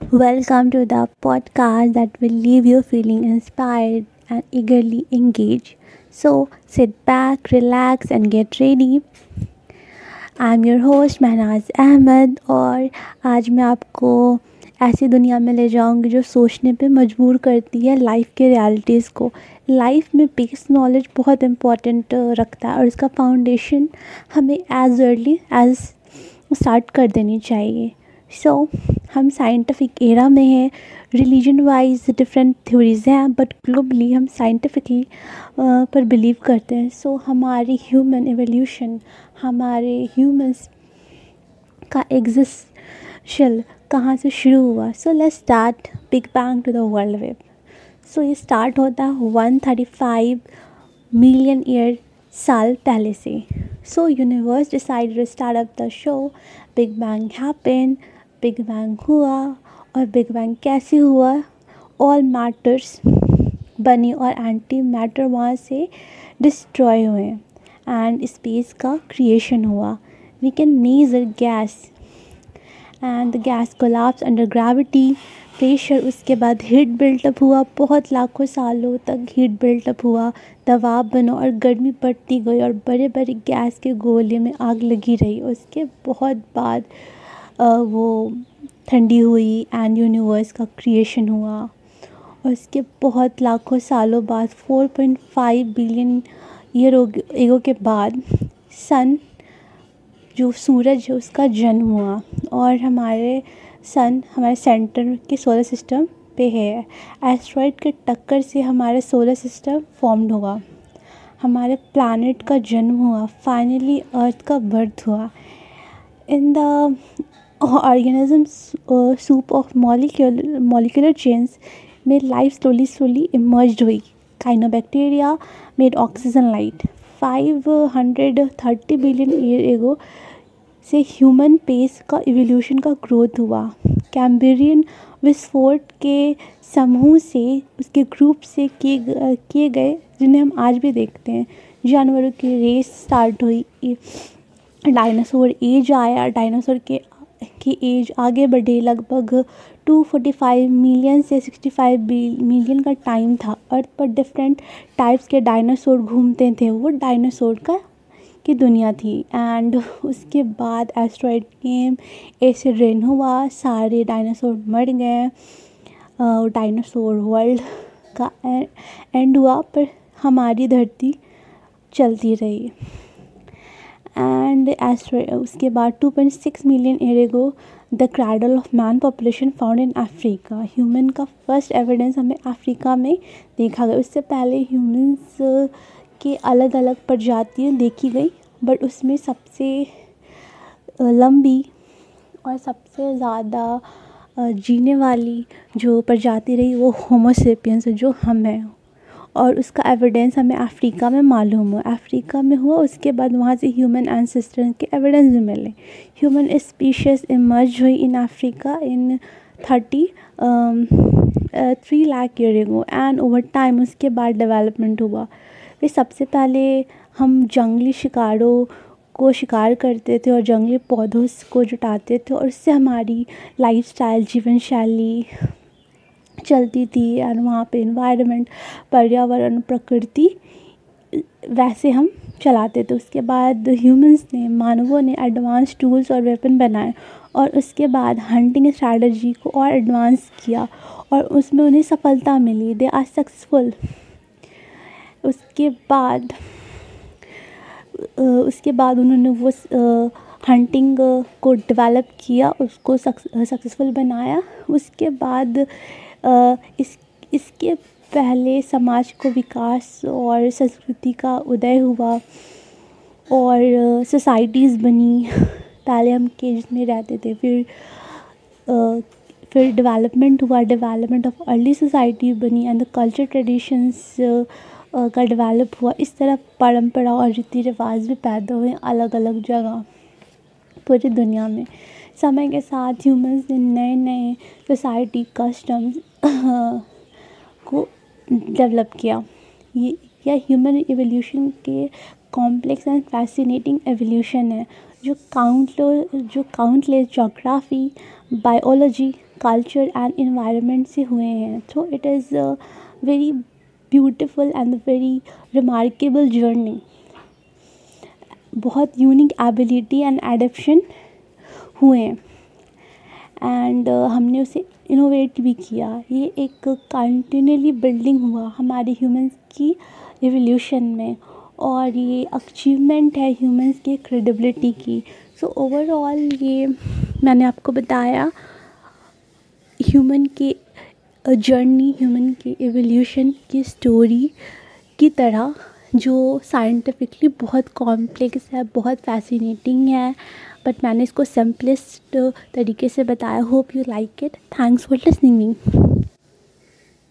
Welcome to the podcast that will leave you feeling inspired and eagerly engaged. So sit back, relax, and get ready. I'm your host Mahnaz Ahmad और आज मैं आपको ऐसी दुनिया में ले जाऊँगी जो सोचने पे मजबूर करती है लाइफ के रियलिटीज़ को लाइफ में बेस नॉलेज बहुत इंपॉर्टेंट रखता है और इसका फाउंडेशन हमें एज अर्ली एज स्टार्ट कर देनी चाहिए सो so, हम साइंटिफिक एरा में हैं रिलीजन वाइज डिफरेंट थ्योरीज हैं बट ग्लोबली हम साइंटिफिकली पर बिलीव करते हैं। सो so, हमारी ह्यूमन एवोल्यूशन हमारे ह्यूमंस का एग्जिस्टल कहाँ से शुरू हुआ? So let start big bang to the world web so ये स्टार्ट होता है one thirty five million year साल पहले से। So universe decide start up the show big bang happen big bang हुआ और बिग बैंग कैसे हुआ? ऑल मैटर्स बनी और एंटी मैटर वहाँ से डिस्ट्रॉय हुए। एंड स्पेस का क्रिएशन हुआ। We can measure gas and the gas collapse under gravity pressure उसके बाद हीट बिल्टअप हुआ। बहुत लाखों सालों तक हीट बिल्टअप हुआ। दबाव बना और गर्मी बढ़ती गई और बड़े बड़े गैस के गोले में आग लगी रही। उसके बहुत बाद वो ठंडी हुई एंड यूनिवर्स का क्रिएशन हुआ। और इसके बहुत लाखों सालों बाद 4.5 बिलियन ईयर एगो के बाद सन जो सूरज है, उसका जन्म हुआ। और हमारे सन हमारे सेंटर के सोलर सिस्टम पे है। एस्ट्रॉयड के टक्कर से हमारे सोलर सिस्टम फॉर्म्ड हुआ। हमारे प्लानट का जन्म हुआ। फाइनली अर्थ का बर्थ हुआ। In the uh, soup of molecular molecular chains made life slowly slowly emerged हुई। Cyanobacteria made oxygen light 530 billion year ago से ह्यूमन पेस का इवोल्यूशन का ग्रोथ हुआ। कैम्बेरियन विस्फोट के समूह से उसके ग्रुप से किए किए गए जिन्हें हम आज भी देखते हैं। जानवरों की रेस स्टार्ट हुई। डायनासोर एज आया। डायनासोर के की एज आगे बढ़े, लगभग 245 मिलियन से 65 मिलियन का टाइम था। अर्थ पर डिफरेंट टाइप्स के डायनासोर घूमते थे। वो डायनासोर का, की दुनिया थी। एंड उसके बाद एस्ट्रॉयड गेम एसिड रेन हुआ, सारे डायनासोर मर गए डायनासोर वर्ल्ड का एंड हुआ, पर हमारी धरती चलती रही। एंड उसके बाद 2.6 million ago the cradle of man population found in Africa human का फ़र्स्ट एविडेंस हमें अफ्रीका में देखा गया। उससे पहले ह्यूमंस के अलग अलग प्रजातियाँ देखी गई बट उसमें सबसे लंबी और सबसे ज़्यादा जीने वाली जो प्रजाति रही वो होमोसेपियंस जो हम हैं। और उसका एविडेंस हमें अफ्रीका में मालूम हुआ। अफ्रीका में हुआ, उसके बाद वहाँ से ह्यूमन एंसेस्टर के एविडेंस भी मिले। ह्यूमन स्पीशीज इमर्ज हुई in Africa in thirty three lakh year ago and over time उसके बाद डेवलपमेंट हुआ। फिर सबसे पहले हम जंगली शिकारों को शिकार करते थे और जंगली पौधों को जुटाते थे और उससे हमारी लाइफस्टाइल जीवन शैली चलती थी एंड वहाँ पे इन्वायरमेंट पर्यावरण, प्रकृति, वैसे हम चलाते थे। उसके बाद ह्यूमंस ने, मानवों ने एडवांस टूल्स और वेपन बनाए और उसके बाद हंटिंग स्ट्रैटेजी को और एडवांस किया और उसमें उन्हें सफलता मिली। दे आर सक्सेसफुल उसके बाद उसके बाद उन्होंने वो हंटिंग को डेवलप किया, उसको सक्सेसफुल बनाया। उसके बाद इस इसके पहले समाज को विकास और संस्कृति का उदय हुआ और सोसाइटीज़ बनी पहले हम केज में रहते थे फिर आ, फिर डेवलपमेंट हुआ डेवलपमेंट ऑफ़ अर्ली सोसाइटी बनी एंड द कल्चर ट्रेडिशंस का डेवलप हुआ। इस तरह परंपरा और रीति रिवाज भी पैदा हुए अलग अलग जगह पूरी दुनिया में। समय के साथ ह्यूमंस ने नए नए सोसाइटी कस्टम्स को डेवलप किया। ये यह ह्यूमन एवोल्यूशन के कॉम्प्लेक्स एंड फैसिनेटिंग एवोल्यूशन है, जो काउंट जो countless geography biology culture and environment से हुए हैं। तो it is very beautiful and very remarkable journey बहुत यूनिक एबिलिटी एंड एडेप्शन हुए एंड uh, हमने उसे इनोवेट भी किया। ये एक कंटिन्यूली बिल्डिंग हुआ हमारे ह्यूमंस की रिवोल्यूशन में। और ये अचीवमेंट है ह्यूमंस की क्रेडिबिलिटी की। सो so, ओवरऑल ये मैंने आपको बताया ह्यूमन के जर्नी ह्यूमन की एवोल्यूशन की स्टोरी की तरह जो साइंटिफिकली बहुत कॉम्प्लेक्स है, बहुत फैसिनेटिंग है बट मैंने इसको सिंपलेस्ट तरीके से बताया hope you like it thanks for listening me